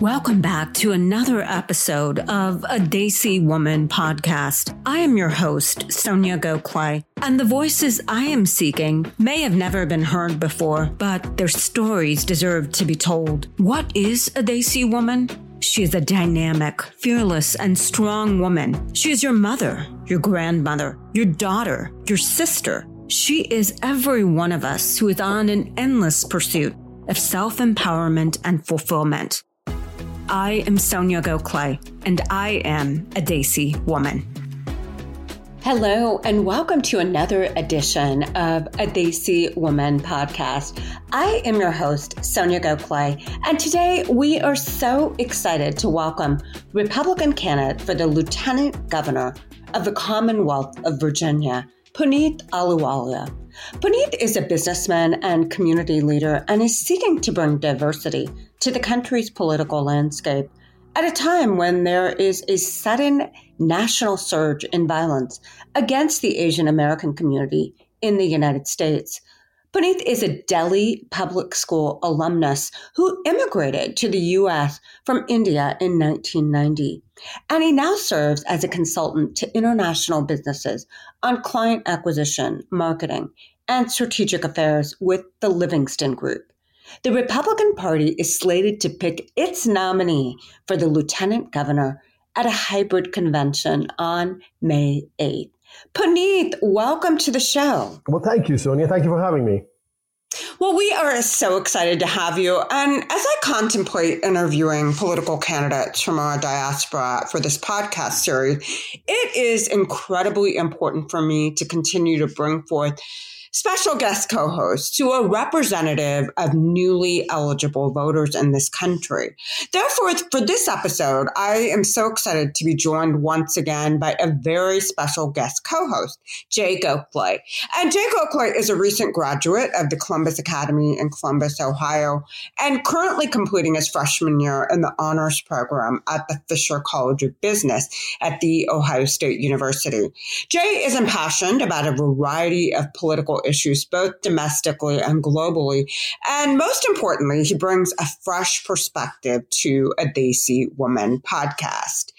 Welcome back to another episode of a Desi Woman podcast. I am your host, Soniya Gokhale, and the voices I am seeking may have never been heard before, but their stories deserve to be told. What is a Desi woman? She is a dynamic, fearless, and strong woman. She is your mother, your grandmother, your daughter, your sister. She is every one of us who is on an endless pursuit of self empowerment and fulfillment. I am Soniya Gokhale, and I am a Desi woman. Hello, and welcome to another edition of a Desi Woman podcast. I am your host, Soniya Gokhale, and today we are so excited to welcome Republican candidate for the Lieutenant Governor of the Commonwealth of Virginia, Puneet Ahluwalia. Puneet is a businessman and community leader and is seeking to bring diversity to the country's political landscape at a time when there is a sudden national surge in violence against the Asian American community in the United States. Puneet is a Delhi public school alumnus who immigrated to the U.S. from India in 1990. And he now serves as a consultant to international businesses on client acquisition, marketing, and strategic affairs with the Livingston Group. The Republican Party is slated to pick its nominee for the lieutenant governor at a hybrid convention on May 8th. Puneet, welcome to the show. Well, thank you, Soniya. Thank you for having me. Well, we are so excited to have you. And as I contemplate interviewing political candidates from our diaspora for this podcast series, it is incredibly important for me to continue to bring forth special guest co host to a representative of newly eligible voters in this country. Therefore, for this episode, I am so excited to be joined once again by a very special guest co host, Jay Gokhale. And Jay Gokhale is a recent graduate of the Columbus Academy in Columbus, Ohio, and currently completing his freshman year in the honors program at the Fisher College of Business at The Ohio State University. Jay is impassioned about a variety of political issues, both domestically and globally. And most importantly, he brings a fresh perspective to a Desi Woman podcast.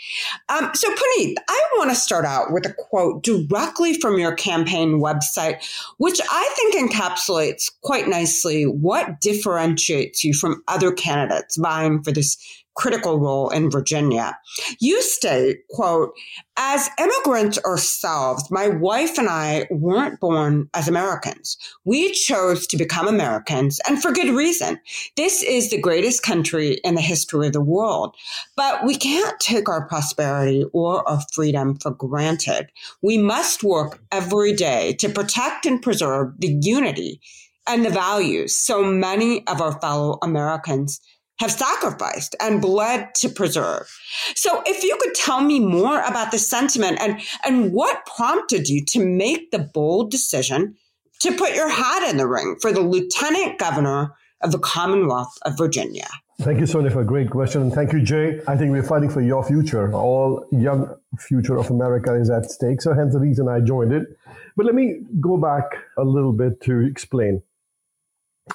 Um, so, Puneet, I want to start out with a quote directly from your campaign website, which I think encapsulates quite nicely what differentiates you from other candidates vying for this critical role in Virginia. You state, quote, as immigrants ourselves, my wife and I weren't born as Americans. We chose to become Americans and for good reason. This is the greatest country in the history of the world, but we can't take our prosperity or our freedom for granted. We must work every day to protect and preserve the unity and the values so many of our fellow Americans have sacrificed and bled to preserve. So if you could tell me more about the sentiment and, and what prompted you to make the bold decision to put your hat in the ring for the lieutenant governor of the Commonwealth of Virginia. Thank you, Soniya, for a great question. And thank you, Jay. I think we're fighting for your future. All young future of America is at stake. So hence the reason I joined it. But let me go back a little bit to explain.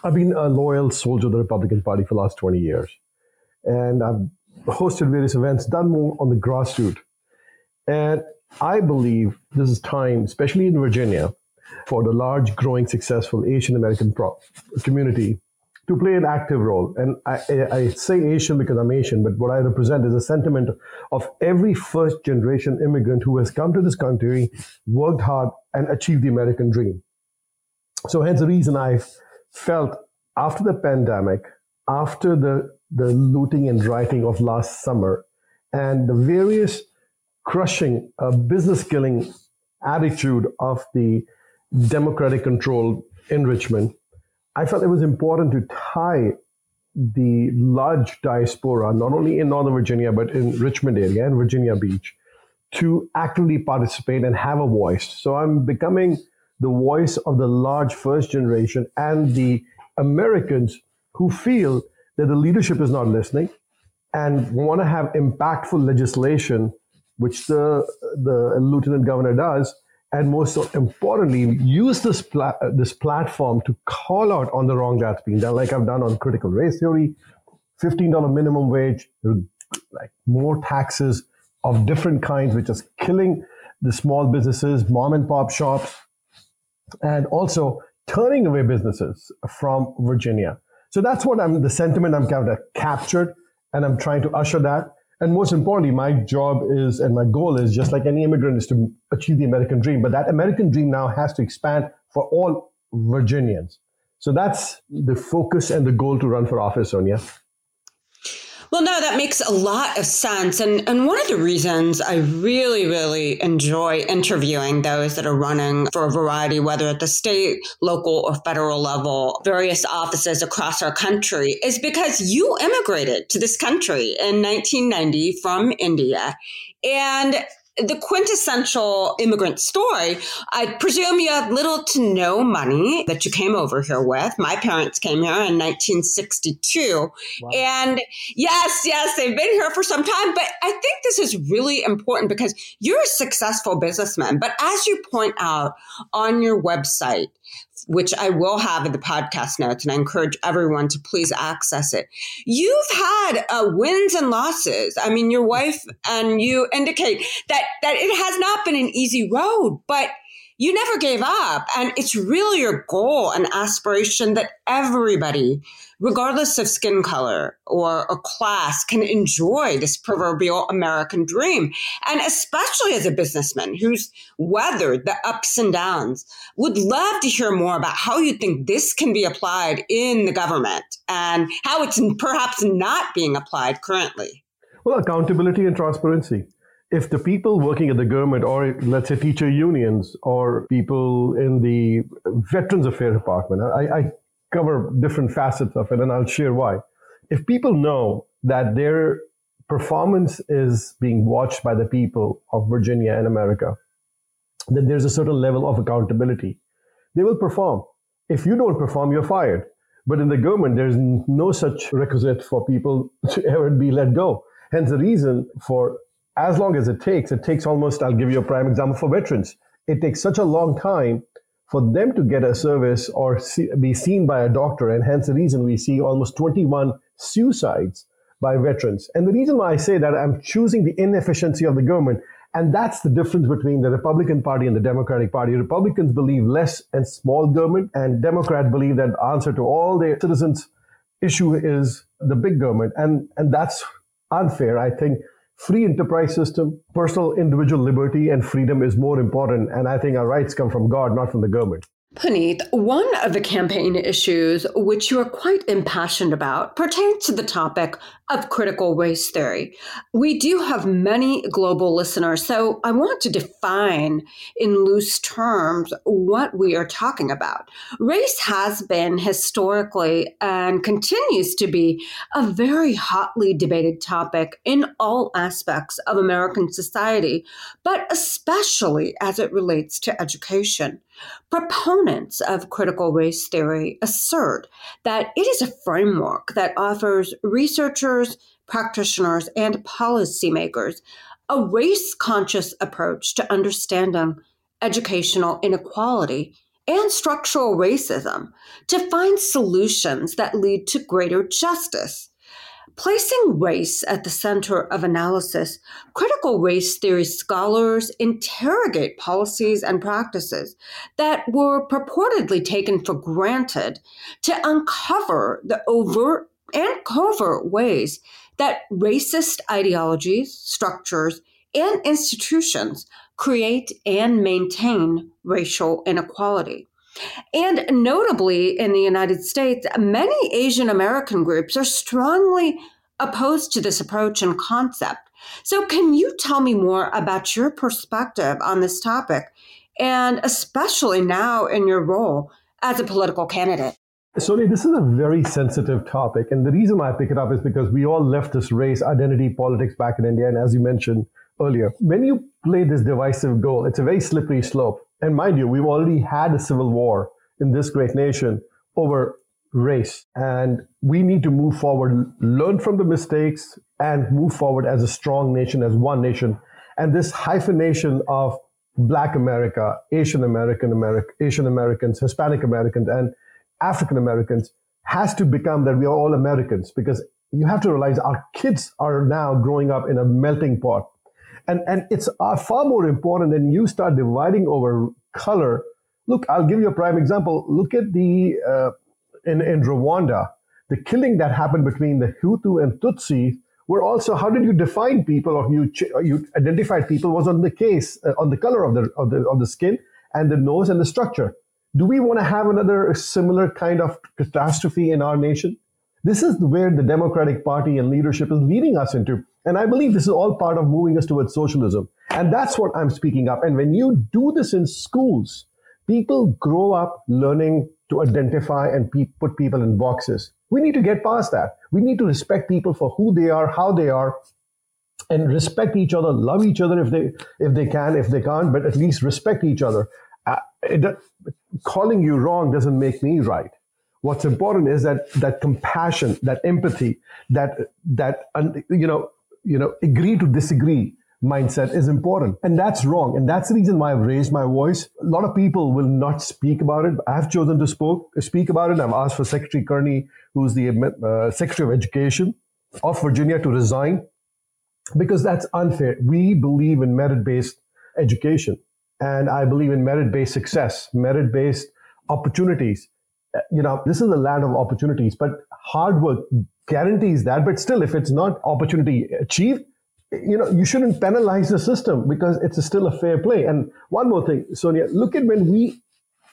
I've been a loyal soldier of the Republican Party for the last 20 years. And I've hosted various events, done more on the grassroots. And I believe this is time, especially in Virginia, for the large, growing, successful Asian American pro- community to play an active role. And I, I, say Asian because I'm Asian, but what I represent is a sentiment of every first generation immigrant who has come to this country, worked hard, and achieved the American dream. So, hence the reason I've felt after the pandemic, after the, the looting and rioting of last summer, and the various crushing uh, business killing attitude of the democratic control enrichment, I felt it was important to tie the large diaspora, not only in Northern Virginia, but in Richmond area and Virginia Beach, to actively participate and have a voice. So I'm becoming the voice of the large first generation and the Americans who feel that the leadership is not listening and want to have impactful legislation, which the, the lieutenant governor does, and most importantly, use this this platform to call out on the wrong that's being done, like I've done on critical race theory, $15 minimum wage, like more taxes of different kinds, which is killing the small businesses, mom and pop shops, and also turning away businesses from Virginia. So that's what I'm the sentiment I'm kind of captured, and I'm trying to usher that. And most importantly, my job is and my goal is just like any immigrant is to achieve the American dream. But that American dream now has to expand for all Virginians. So that's the focus and the goal to run for office, Soniya. Well, no, that makes a lot of sense. And, and one of the reasons I really, really enjoy interviewing those that are running for a variety, whether at the state, local, or federal level, various offices across our country, is because you immigrated to this country in 1990 from India. And the quintessential immigrant story, I presume you had little to no money that you came over here with. My parents came here in 1962. Wow. And yes, yes, they've been here for some time, but I think this is really important because you're a successful businessman. But as you point out on your website, which I will have in the podcast notes, and I encourage everyone to please access it. You've had uh, wins and losses. I mean, your wife and you indicate that that it has not been an easy road, but you never gave up. And it's really your goal and aspiration that everybody, regardless of skin color or, or class, can enjoy this proverbial American dream. And especially as a businessman who's weathered the ups and downs, would love to hear more about how you think this can be applied in the government and how it's perhaps not being applied currently. Well, accountability and transparency if the people working at the government or let's say teacher unions or people in the veterans affairs department I, I, cover different facets of it and i'll share why. If people know that their performance is being watched by the people of virginia and america then there's a certain level of accountability. They will perform. If you don't perform you're fired. But in the government there's no such requisite for people to ever be let go. Hence the reason for as long as it takes, it takes almost, I'll give you a prime example for veterans. It takes such a long time for them to get a service or see, be seen by a doctor. And hence the reason we see almost 21 suicides by veterans. And the reason why I say that I'm choosing the inefficiency of the government. And that's the difference between the Republican Party and the Democratic Party. Republicans believe less and small government, and Democrats believe that the answer to all their citizens' issue is the big government. And, and that's unfair. I think free enterprise system, personal individual liberty and freedom is more important. And I think our rights come from God, not from the government. Puneet, one of the campaign issues which you are quite impassioned about pertains to the topic of critical race theory. We do have many global listeners, so I want to define in loose terms what we are talking about. Race has been historically and continues to be a very hotly debated topic in all aspects of American society, but especially as it relates to education. Proponents of critical race theory assert that it is a framework that offers researchers, practitioners, and policymakers a race conscious approach to understanding educational inequality and structural racism to find solutions that lead to greater justice. Placing race at the center of analysis, critical race theory scholars interrogate policies and practices that were purportedly taken for granted to uncover the overt and covert ways that racist ideologies, structures, and institutions create and maintain racial inequality. And notably in the United States, many Asian American groups are strongly opposed to this approach and concept. So, can you tell me more about your perspective on this topic, and especially now in your role as a political candidate? Soniya, this is a very sensitive topic. And the reason why I pick it up is because we all left this race identity politics back in India. And as you mentioned earlier, when you play this divisive goal, it's a very slippery slope. And mind you, we've already had a civil war in this great nation over race. And we need to move forward, learn from the mistakes, and move forward as a strong nation, as one nation. And this hyphenation of Black America, Asian American America, Asian Americans, Hispanic Americans, and African Americans has to become that we are all Americans because you have to realize our kids are now growing up in a melting pot. And, and it's uh, far more important than you start dividing over color. Look, I'll give you a prime example. Look at the, uh, in, in Rwanda, the killing that happened between the Hutu and Tutsi were also how did you define people or you you identified people was on the case uh, on the color of the, of the of the skin and the nose and the structure do we want to have another similar kind of catastrophe in our nation this is where the democratic party and leadership is leading us into and i believe this is all part of moving us towards socialism and that's what i'm speaking up and when you do this in schools people grow up learning to identify and pe- put people in boxes we need to get past that. We need to respect people for who they are, how they are, and respect each other, love each other if they if they can, if they can't, but at least respect each other. Uh, it, calling you wrong doesn't make me right. What's important is that that compassion, that empathy, that that you know you know agree to disagree mindset is important. And that's wrong. And that's the reason why I've raised my voice. A lot of people will not speak about it. I've chosen to spoke, speak about it. I've asked for Secretary Qarni, who's the uh, Secretary of Education of Virginia, to resign because that's unfair. We believe in merit based education. And I believe in merit based success, merit based opportunities. You know, this is a land of opportunities, but hard work guarantees that. But still, if it's not opportunity achieved, you know, you shouldn't penalize the system because it's still a fair play. And one more thing, Soniya, look at when we,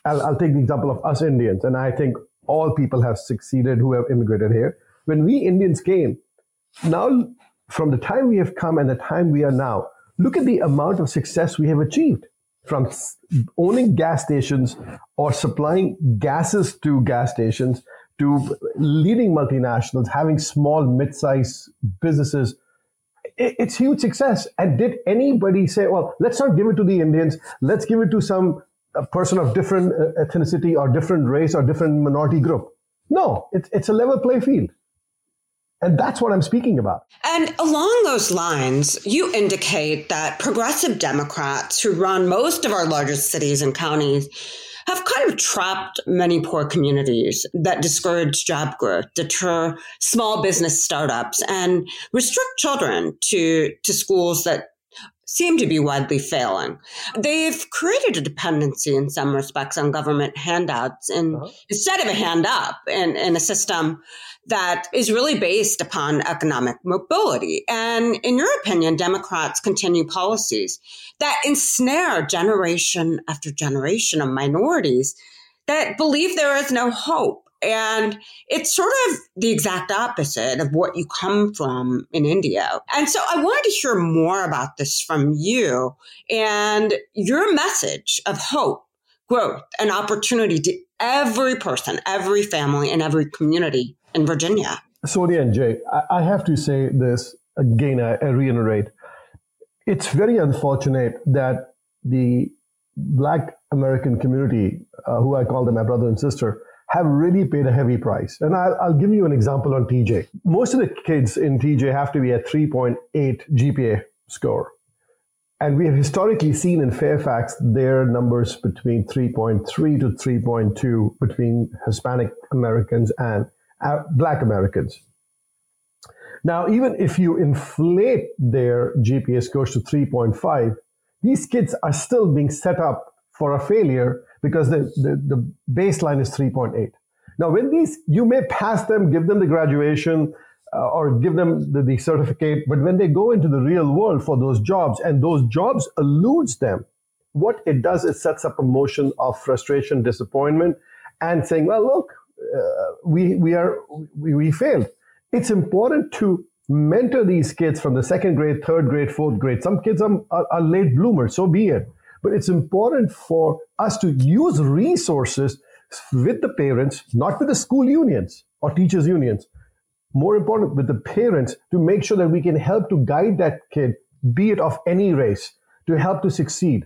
I'll, I'll take the example of us Indians, and I think all people have succeeded who have immigrated here. When we Indians came, now from the time we have come and the time we are now, look at the amount of success we have achieved from owning gas stations or supplying gases to gas stations to leading multinationals, having small, mid-sized businesses it's huge success. And did anybody say, well, let's not give it to the Indians, let's give it to some person of different uh, ethnicity or different race or different minority group? No, it's, it's a level play field. And that's what I'm speaking about. And along those lines, you indicate that progressive Democrats who run most of our largest cities and counties have kind of trapped many poor communities that discourage job growth, deter small business startups, and restrict children to, to schools that seem to be widely failing. They've created a dependency in some respects on government handouts and uh-huh. instead of a hand up in, in a system that is really based upon economic mobility. And in your opinion, Democrats continue policies that ensnare generation after generation of minorities that believe there is no hope. And it's sort of the exact opposite of what you come from in India. And so I wanted to hear more about this from you and your message of hope, growth, and opportunity to every person, every family, and every community in Virginia. Soniya and Jay, I have to say this again, I reiterate. It's very unfortunate that the Black American community, uh, who I call them my brother and sister, have really paid a heavy price. And I'll, I'll, give you an example on TJ. Most of the kids in TJ have to be at 3.8 GPA score. And we have historically seen in Fairfax their numbers between 3.3 to 3.2 between Hispanic Americans and uh, black Americans. Now, even if you inflate their GPA scores to 3.5, these kids are still being set up for a failure because the, the, the baseline is 3.8. Now, when these, you may pass them, give them the graduation, uh, or give them the, the, certificate, but when they go into the real world for those jobs and those jobs eludes them, what it does is sets up a motion of frustration, disappointment, and saying, well, look, uh, we we are we, we failed. It's important to mentor these kids from the second grade, third grade, fourth grade. Some kids are, are, are late bloomers, so be it. But it's important for us to use resources with the parents, not with the school unions or teachers unions. More important, with the parents to make sure that we can help to guide that kid, be it of any race, to help to succeed.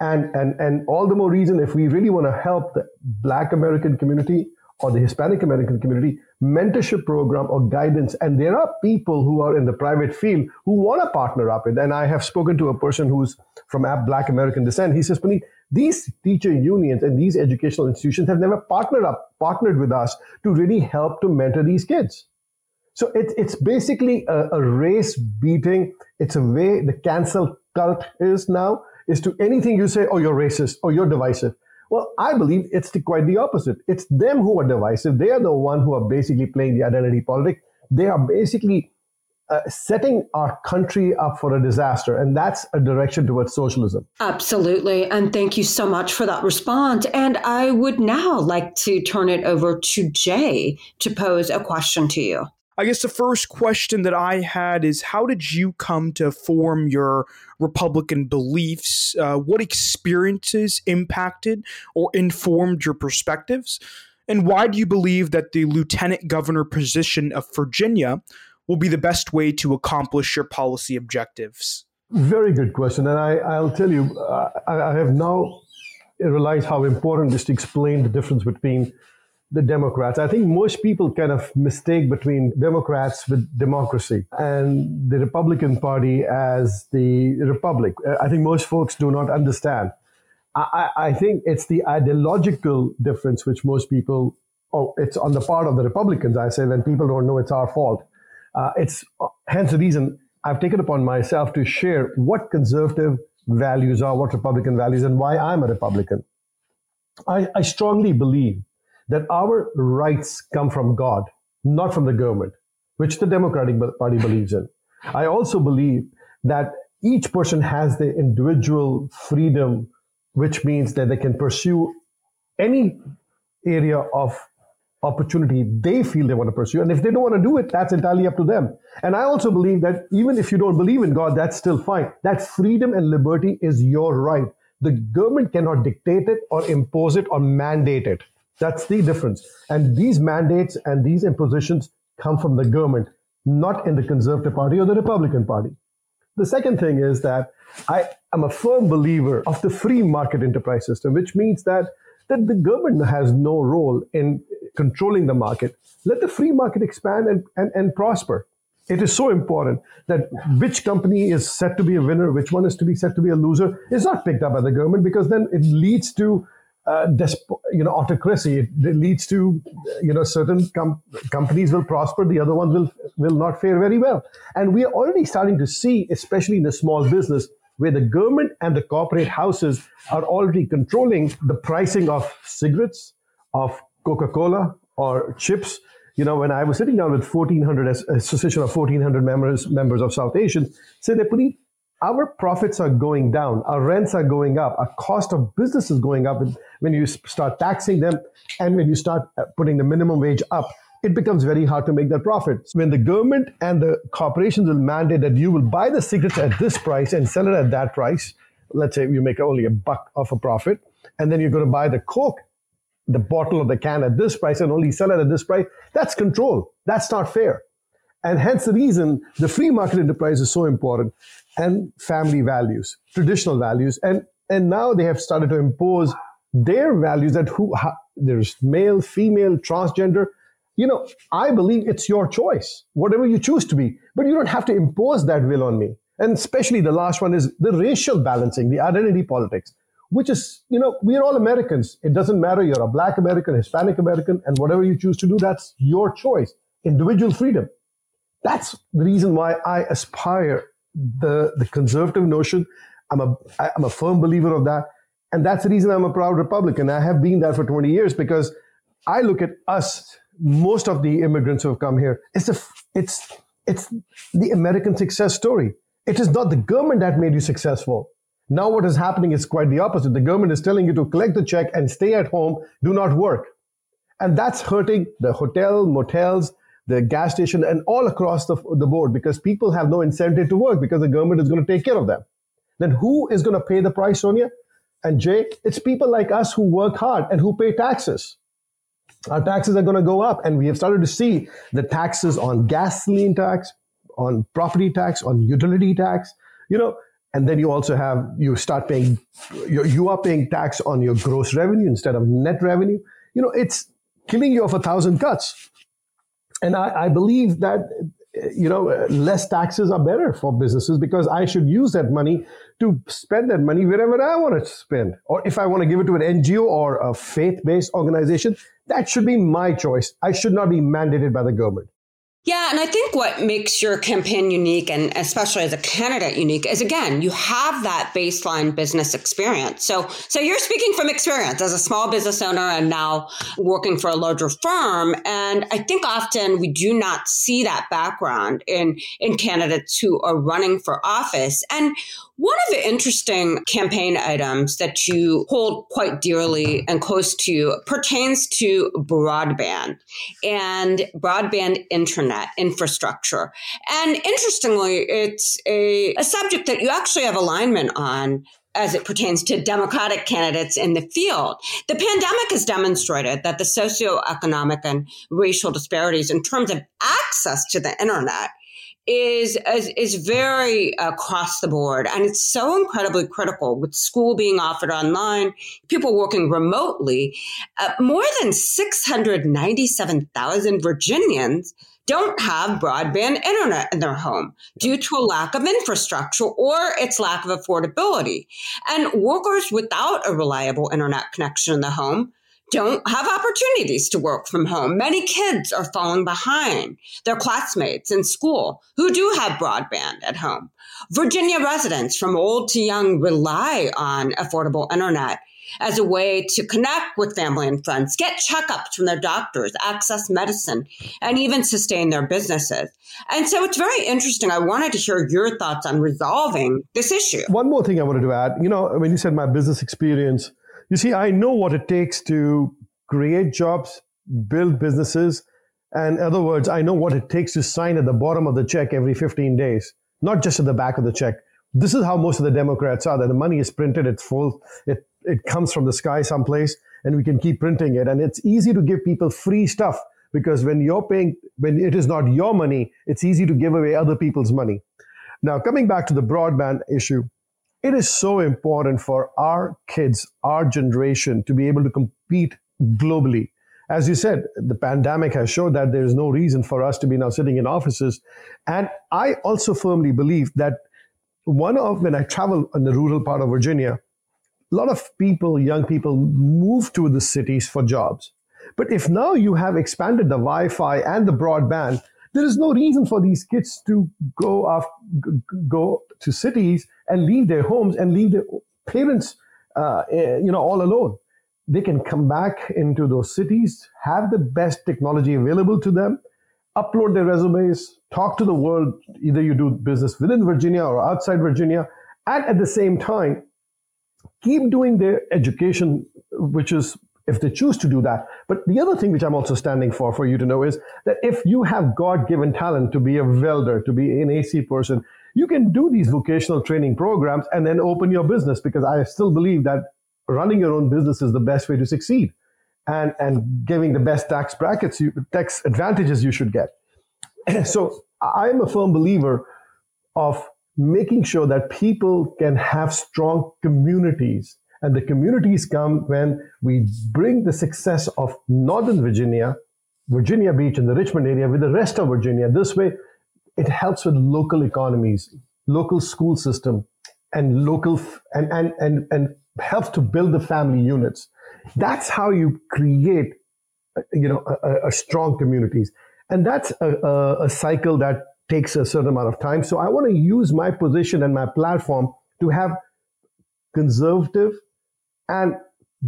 And, and, and all the more reason if we really want to help the Black American community, or the Hispanic American community mentorship program or guidance. And there are people who are in the private field who want to partner up with. And I have spoken to a person who's from Black American descent. He says, Puneet, these teacher unions and these educational institutions have never partnered up, partnered with us to really help to mentor these kids. So it, it's basically a, a race beating. It's a way the cancel cult is now, is to anything you say, oh, you're racist, or oh, you're divisive. Well, I believe it's the, quite the opposite. It's them who are divisive. They are the one who are basically playing the identity politics. They are basically uh, setting our country up for a disaster. And that's a direction towards socialism. Absolutely. And thank you so much for that response. And I would now like to turn it over to Jay to pose a question to you. I guess the first question that I had is how did you come to form your Republican beliefs? Uh, what experiences impacted or informed your perspectives? And why do you believe that the lieutenant governor position of Virginia will be the best way to accomplish your policy objectives? Very good question. And I, will tell you, uh, I, I have now realized how important it is to explain the difference between the Democrats. I think most people kind of mistake between Democrats with democracy and the Republican Party as the Republic. I think most folks do not understand. I, I think it's the ideological difference which most people, oh, it's on the part of the Republicans, I say, when people don't know it's our fault. Uh, it's hence the reason I've taken upon myself to share what conservative values are, what Republican values, and why I'm a Republican. I, I strongly believe that our rights come from God, not from the government, which the Democratic Party believes in. I also believe that each person has the individual freedom, which means that they can pursue any area of opportunity they feel they want to pursue. And if they don't want to do it, that's entirely up to them. And I also believe that even if you don't believe in God, that's still fine. That freedom and liberty is your right. The government cannot dictate it or impose it or mandate it. That's the difference. And these mandates and these impositions come from the government, not in the Conservative Party or the Republican Party. The second thing is that I am a firm believer of the free market enterprise system, which means that, that the government has no role in controlling the market. Let the free market expand and, and, and prosper. It is so important that which company is set to be a winner, which one is to be set to be a loser, is not picked up by the government because then it leads to uh, you know autocracy. It, it, leads to you know certain com- companies will prosper, the other ones will will not fare very well. And we are already starting to see, especially in the small business, where the government and the corporate houses are already controlling the pricing of cigarettes, of Coca-Cola or chips. You know, when I was sitting down with 1,400 association of 1,400 members members of South Asian, said they put our profits are going down, our rents are going up, our cost of business is going up. When you start taxing them and when you start uh, putting the minimum wage up, it becomes very hard to make that profit. When the government and the corporations will mandate that you will buy the cigarettes at this price and sell it at that price, let's say you make only a buck of a profit, and then you're going to buy the Coke, the bottle of the can at this price and only sell it at this price, that's control. That's not fair. And hence the reason the free market enterprise is so important and family values, traditional values. And, and now they have started to impose their values that who, how, there's male, female, transgender. You know, I believe it's your choice, whatever you choose to be, but you don't have to impose that will on me. And especially the last one is the racial balancing, the identity politics, which is, you know, we are all Americans. It doesn't matter. You're a black American, Hispanic American, and whatever you choose to do, that's your choice. Individual freedom. That's the reason why I aspire the, the conservative notion. I'm a, I'm a firm believer of that. And that's the reason I'm a proud Republican. I have been that for 20 years because I look at us, most of the immigrants who have come here, it's, a, it's, it's the American success story. It is not the government that made you successful. Now, what is happening is quite the opposite. The government is telling you to collect the check and stay at home, do not work. And that's hurting the hotel, motels, the gas station, and all across the, the board because people have no incentive to work because the government is going to take care of them. Then who is going to pay the price, Soniya? And Jay, it's people like us who work hard and who pay taxes. Our taxes are going to go up, and we have started to see the taxes on gasoline tax, on property tax, on utility tax. You know, and then you also have you start paying you, are paying tax on your gross revenue instead of net revenue. You know, it's killing you of a thousand cuts. And I, I believe that you know less taxes are better for businesses because I should use that money to spend that money wherever I want to spend. Or if I want to give it to an NGO or a faith-based organization, that should be my choice. I should not be mandated by the government. Yeah, and I think what makes your campaign unique, and especially as a candidate unique, is again you have that baseline business experience. So, so you're speaking from experience as a small business owner and now working for a larger firm. And I think often we do not see that background in in candidates who are running for office. And one of the interesting campaign items that you hold quite dearly and close to you pertains to broadband and broadband internet infrastructure. And interestingly, it's a, a subject that you actually have alignment on as it pertains to Democratic candidates in the field. The pandemic has demonstrated that the socioeconomic and racial disparities in terms of access to the internet is, is, is very across the board. And it's so incredibly critical with school being offered online, people working remotely. Uh, more than 697,000 Virginians don't have broadband internet in their home due to a lack of infrastructure or its lack of affordability. And workers without a reliable internet connection in the home don't have opportunities to work from home. Many kids are falling behind their classmates in school who do have broadband at home. Virginia residents from old to young rely on affordable internet as a way to connect with family and friends, get checkups from their doctors, access medicine, and even sustain their businesses. And so it's very interesting. I wanted to hear your thoughts on resolving this issue. One more thing I wanted to add. You know, when you said my business experience, you see, I know what it takes to create jobs, build businesses. And in other words, I know what it takes to sign at the bottom of the check every 15 days, not just at the back of the check. This is how most of the Democrats are that the money is printed, it's full, it, it comes from the sky someplace, and we can keep printing it. And it's easy to give people free stuff because when you're paying, when it is not your money, it's easy to give away other people's money. Now, coming back to the broadband issue, it is so important for our kids, our generation, to be able to compete globally. As you said, the pandemic has showed that there is no reason for us to be now sitting in offices. And I also firmly believe that one of when I travel in the rural part of Virginia, a lot of people, young people, move to the cities for jobs. But if now you have expanded the Wi Fi and the broadband, there is no reason for these kids to go off, go to cities and leave their homes and leave their parents, uh, eh, you know, all alone. They can come back into those cities, have the best technology available to them, upload their resumes, talk to the world. Either you do business within Virginia or outside Virginia, and at the same time, keep doing their education, which is if they choose to do that. But the other thing which I'm also standing for, for you to know, is that if you have God given talent to be a welder, to be an AC person, you can do these vocational training programs and then open your business because I still believe that running your own business is the best way to succeed and, and giving the best tax brackets, you, tax advantages you should get. so I'm a firm believer of making sure that people can have strong communities. And the communities come when we bring the success of Northern Virginia, Virginia Beach, and the Richmond area with the rest of Virginia. This way, it helps with local economies, local school system, and local and and and and helps to build the family units. That's how you create, you know, a, a strong communities, and that's a, a, a cycle that takes a certain amount of time. So I want to use my position and my platform to have conservative and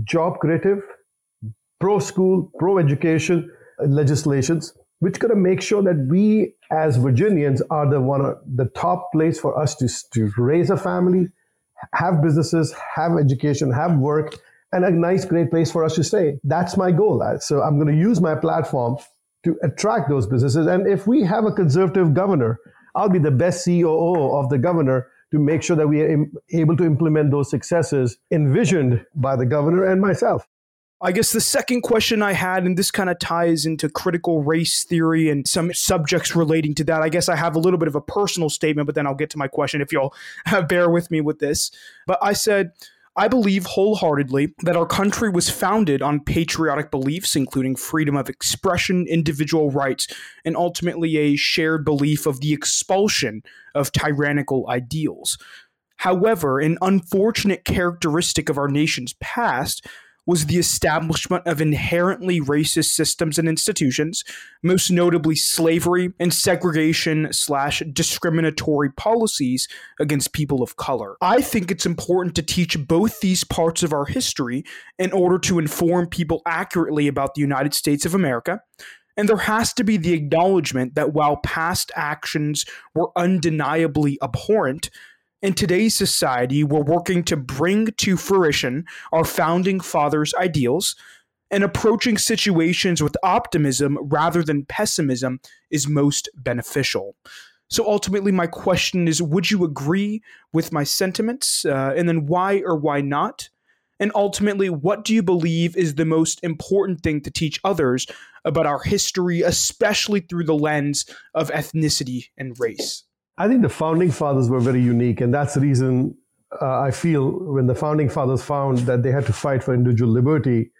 job creative, pro school, pro education legislations which going to make sure that we as Virginians are the one the top place for us to, to raise a family, have businesses, have education, have work, and a nice, great place for us to stay. That's my goal. So I'm going to use my platform to attract those businesses. And if we have a conservative governor, I'll be the best COO of the governor to make sure that we are able to implement those successes envisioned by the governor and myself. I guess the second question I had, and this kind of ties into critical race theory and some subjects relating to that. I guess I have a little bit of a personal statement, but then I'll get to my question if you'll bear with me with this. But I said, I believe wholeheartedly that our country was founded on patriotic beliefs, including freedom of expression, individual rights, and ultimately a shared belief of the expulsion of tyrannical ideals. However, an unfortunate characteristic of our nation's past was the establishment of inherently racist systems and institutions, most notably slavery and segregation slash discriminatory policies against people of color. I think it's important to teach both these parts of our history in order to inform people accurately about the United States of America. And there has to be the acknowledgement that while past actions were undeniably abhorrent, in today's society, we're working to bring to fruition our founding fathers' ideals, and approaching situations with optimism rather than pessimism is most beneficial. So ultimately, my question is Would you agree with my sentiments? Uh, and then why or why not? And ultimately, what do you believe is the most important thing to teach others about our history, especially through the lens of ethnicity and race? I think the founding fathers were very unique, and that's the reason uh, I feel when the founding fathers found that they had to fight for individual liberty,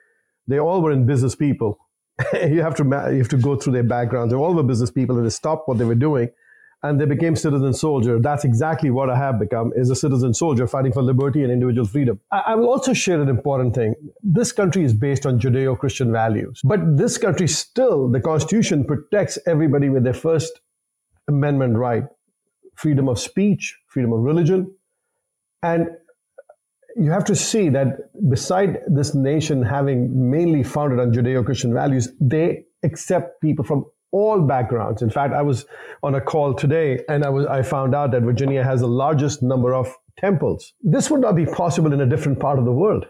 they all were in business people. you have to you have to go through their backgrounds. They all were business people, and they stopped what they were doing, and they became citizen soldier. That's exactly what I have become: is a citizen soldier fighting for liberty and individual freedom. I, I will also share an important thing. This country is based on Judeo-Christian values, but this country still, the Constitution protects everybody with their First Amendment right freedom of speech, freedom of religion. And you have to see that beside this nation having mainly founded on Judeo Christian values, they accept people from all backgrounds. In fact, I was on a call today and I, was, I found out that Virginia has the largest number of temples. This would not be possible in a different part of the world.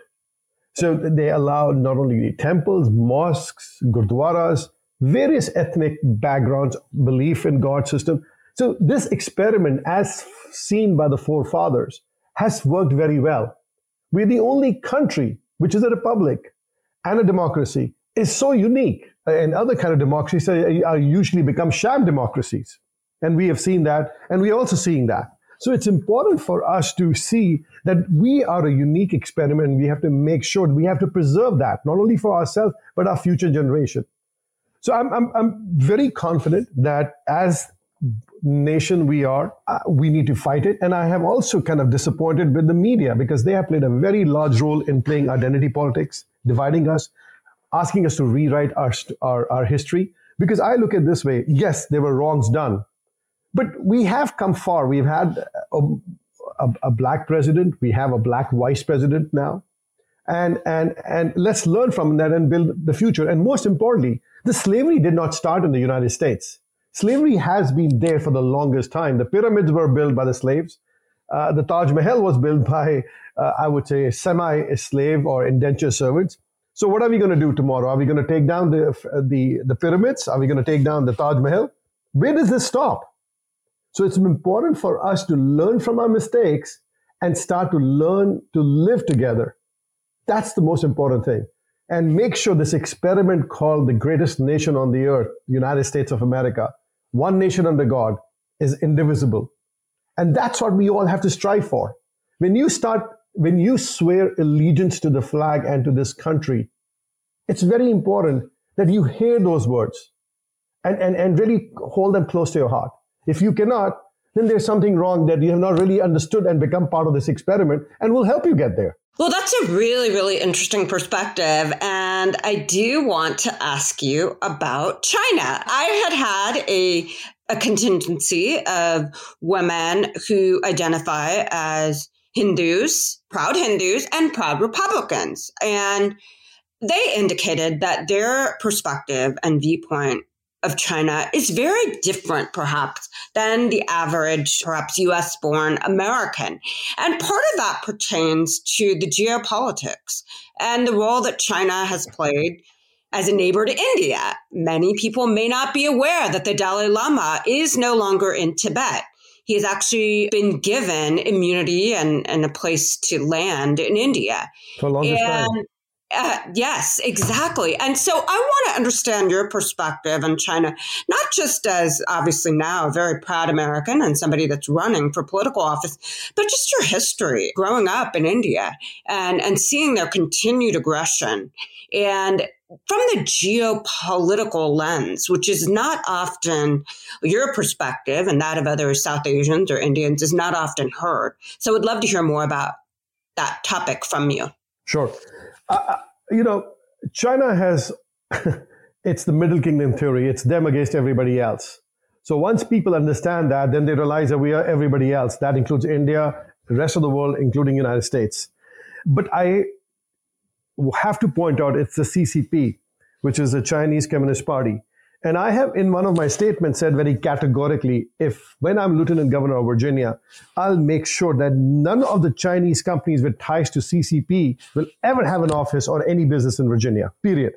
So they allow not only the temples, mosques, gurdwaras, various ethnic backgrounds, belief in God system, so this experiment, as seen by the forefathers, has worked very well. We're the only country which is a republic and a democracy is so unique. And other kind of democracies are usually become sham democracies. And we have seen that, and we're also seeing that. So it's important for us to see that we are a unique experiment. We have to make sure we have to preserve that, not only for ourselves, but our future generation. So I'm, I'm, I'm very confident that as nation we are, uh, we need to fight it. And I have also kind of disappointed with the media because they have played a very large role in playing identity politics, dividing us, asking us to rewrite our, our, our history. Because I look at this way yes, there were wrongs done, but we have come far. We've had a, a, a black president, we have a black vice president now. And, and, and let's learn from that and build the future. And most importantly, the slavery did not start in the United States slavery has been there for the longest time. The pyramids were built by the slaves. Uh, the Taj Mahal was built by, uh, I would say, semi-slave or indentured servants. So what are we going to do tomorrow? Are we going to take down the, the, the pyramids? Are we going to take down the Taj Mahal? Where does this stop? So it's important for us to learn from our mistakes and start to learn to live together. That's the most important thing. And make sure this experiment called the greatest nation on the earth, United States of America, one nation under God, is indivisible. And that's what we all have to strive for. When you start, when you swear allegiance to the flag and to this country, it's very important that you hear those words and, and, and really hold them close to your heart. If you cannot, then there's something wrong that you have not really understood and become part of this experiment and will help you get there. Well, that's a really, really interesting perspective. And I do want to ask you about China. I had had a, a contingency of women who identify as Hindus, proud Hindus, and proud Republicans. And they indicated that their perspective and viewpoint of China is very different, perhaps, than the average, perhaps US born American. And part of that pertains to the geopolitics and the role that China has played as a neighbor to India. Many people may not be aware that the Dalai Lama is no longer in Tibet. He has actually been given immunity and, and a place to land in India. For longest and, time. Uh, yes, exactly. And so I want to understand your perspective on China, not just as obviously now a very proud American and somebody that's running for political office, but just your history growing up in India and, and seeing their continued aggression. And from the geopolitical lens, which is not often your perspective and that of other South Asians or Indians is not often heard. So I would love to hear more about that topic from you. Sure. You know, China has, it's the Middle Kingdom theory. It's them against everybody else. So once people understand that, then they realize that we are everybody else. That includes India, the rest of the world, including United States. But I have to point out it's the CCP, which is the Chinese Communist Party. And I have, in one of my statements, said very categorically if when I'm Lieutenant Governor of Virginia, I'll make sure that none of the Chinese companies with ties to CCP will ever have an office or any business in Virginia, period.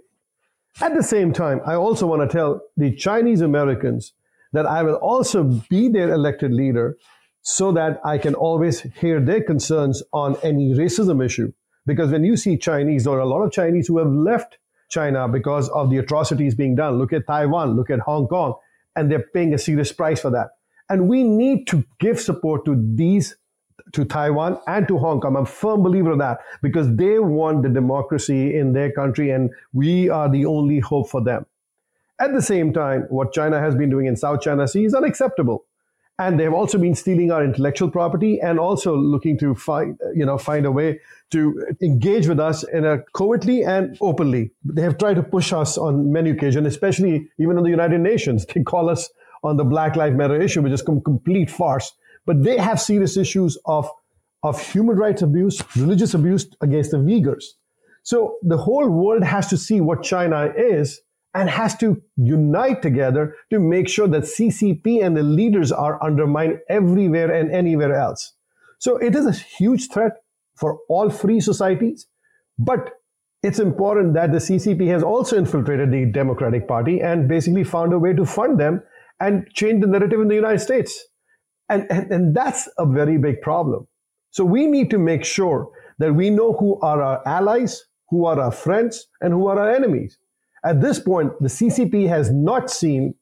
At the same time, I also want to tell the Chinese Americans that I will also be their elected leader so that I can always hear their concerns on any racism issue. Because when you see Chinese, there are a lot of Chinese who have left China because of the atrocities being done. Look at Taiwan, look at Hong Kong, and they're paying a serious price for that. And we need to give support to these, to Taiwan and to Hong Kong. I'm a firm believer of that because they want the democracy in their country, and we are the only hope for them. At the same time, what China has been doing in South China Sea is unacceptable and they've also been stealing our intellectual property and also looking to find you know find a way to engage with us in a covertly and openly. They have tried to push us on many occasions especially even in the united nations. They call us on the black lives matter issue which is a complete farce. But they have serious issues of of human rights abuse religious abuse against the uyghurs. So the whole world has to see what china is and has to unite together to make sure that CCP and the leaders are undermined everywhere and anywhere else. So it is a huge threat for all free societies, but it's important that the CCP has also infiltrated the Democratic Party and basically found a way to fund them and change the narrative in the United States. And, and, and that's a very big problem. So we need to make sure that we know who are our allies, who are our friends, and who are our enemies. At this point, the CCP has not seen,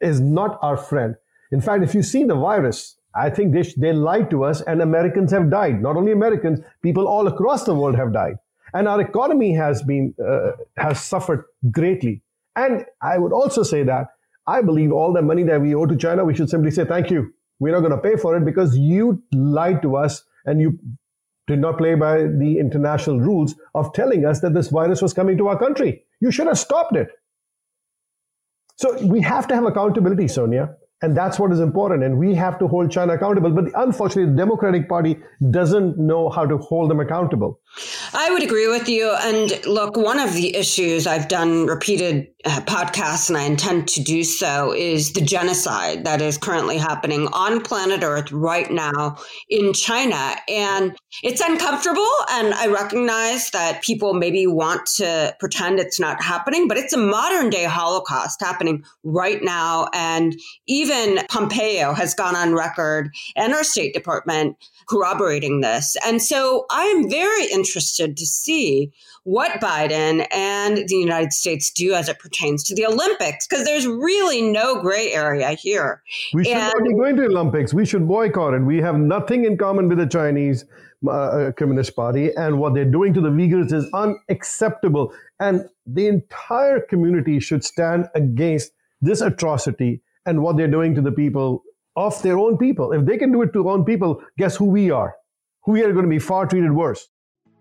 is not our friend. In fact, if you see the virus, I think they, they lied to us and Americans have died. Not only Americans, people all across the world have died. And our economy has been, uh, has suffered greatly. And I would also say that I believe all the money that we owe to China, we should simply say, thank you. We're not going to pay for it because you lied to us and you did not play by the international rules of telling us that this virus was coming to our country. You should have stopped it. So we have to have accountability, Soniya. And that's what is important. And we have to hold China accountable. But unfortunately, the Democratic Party doesn't know how to hold them accountable. I would agree with you. And look, one of the issues I've done repeated uh, podcasts, and I intend to do so, is the genocide that is currently happening on planet Earth right now in China. And it's uncomfortable. And I recognize that people maybe want to pretend it's not happening, but it's a modern day Holocaust happening right now. And even Pompeo has gone on record and our State Department corroborating this. And so I am very interested to see what Biden and the United States do as it pertains to the Olympics, because there's really no gray area here. We should and, not be going to the Olympics. We should boycott it. We have nothing in common with the Chinese uh, uh, Communist Party, and what they're doing to the Uyghurs is unacceptable. And the entire community should stand against this atrocity and what they're doing to the people of their own people. If they can do it to their own people, guess who we are? We are going to be far treated worse.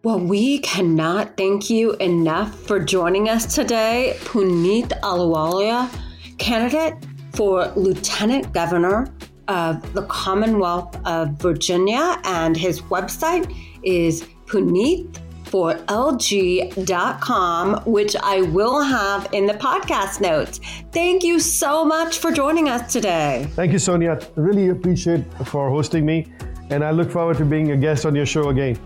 Well, we cannot thank you enough for joining us today, Puneet Ahluwalia, candidate for Lieutenant Governor of the Commonwealth of Virginia, and his website is Puneet for LG.com, which I will have in the podcast notes. Thank you so much for joining us today. Thank you, Soniya. Really appreciate for hosting me, and I look forward to being a guest on your show again.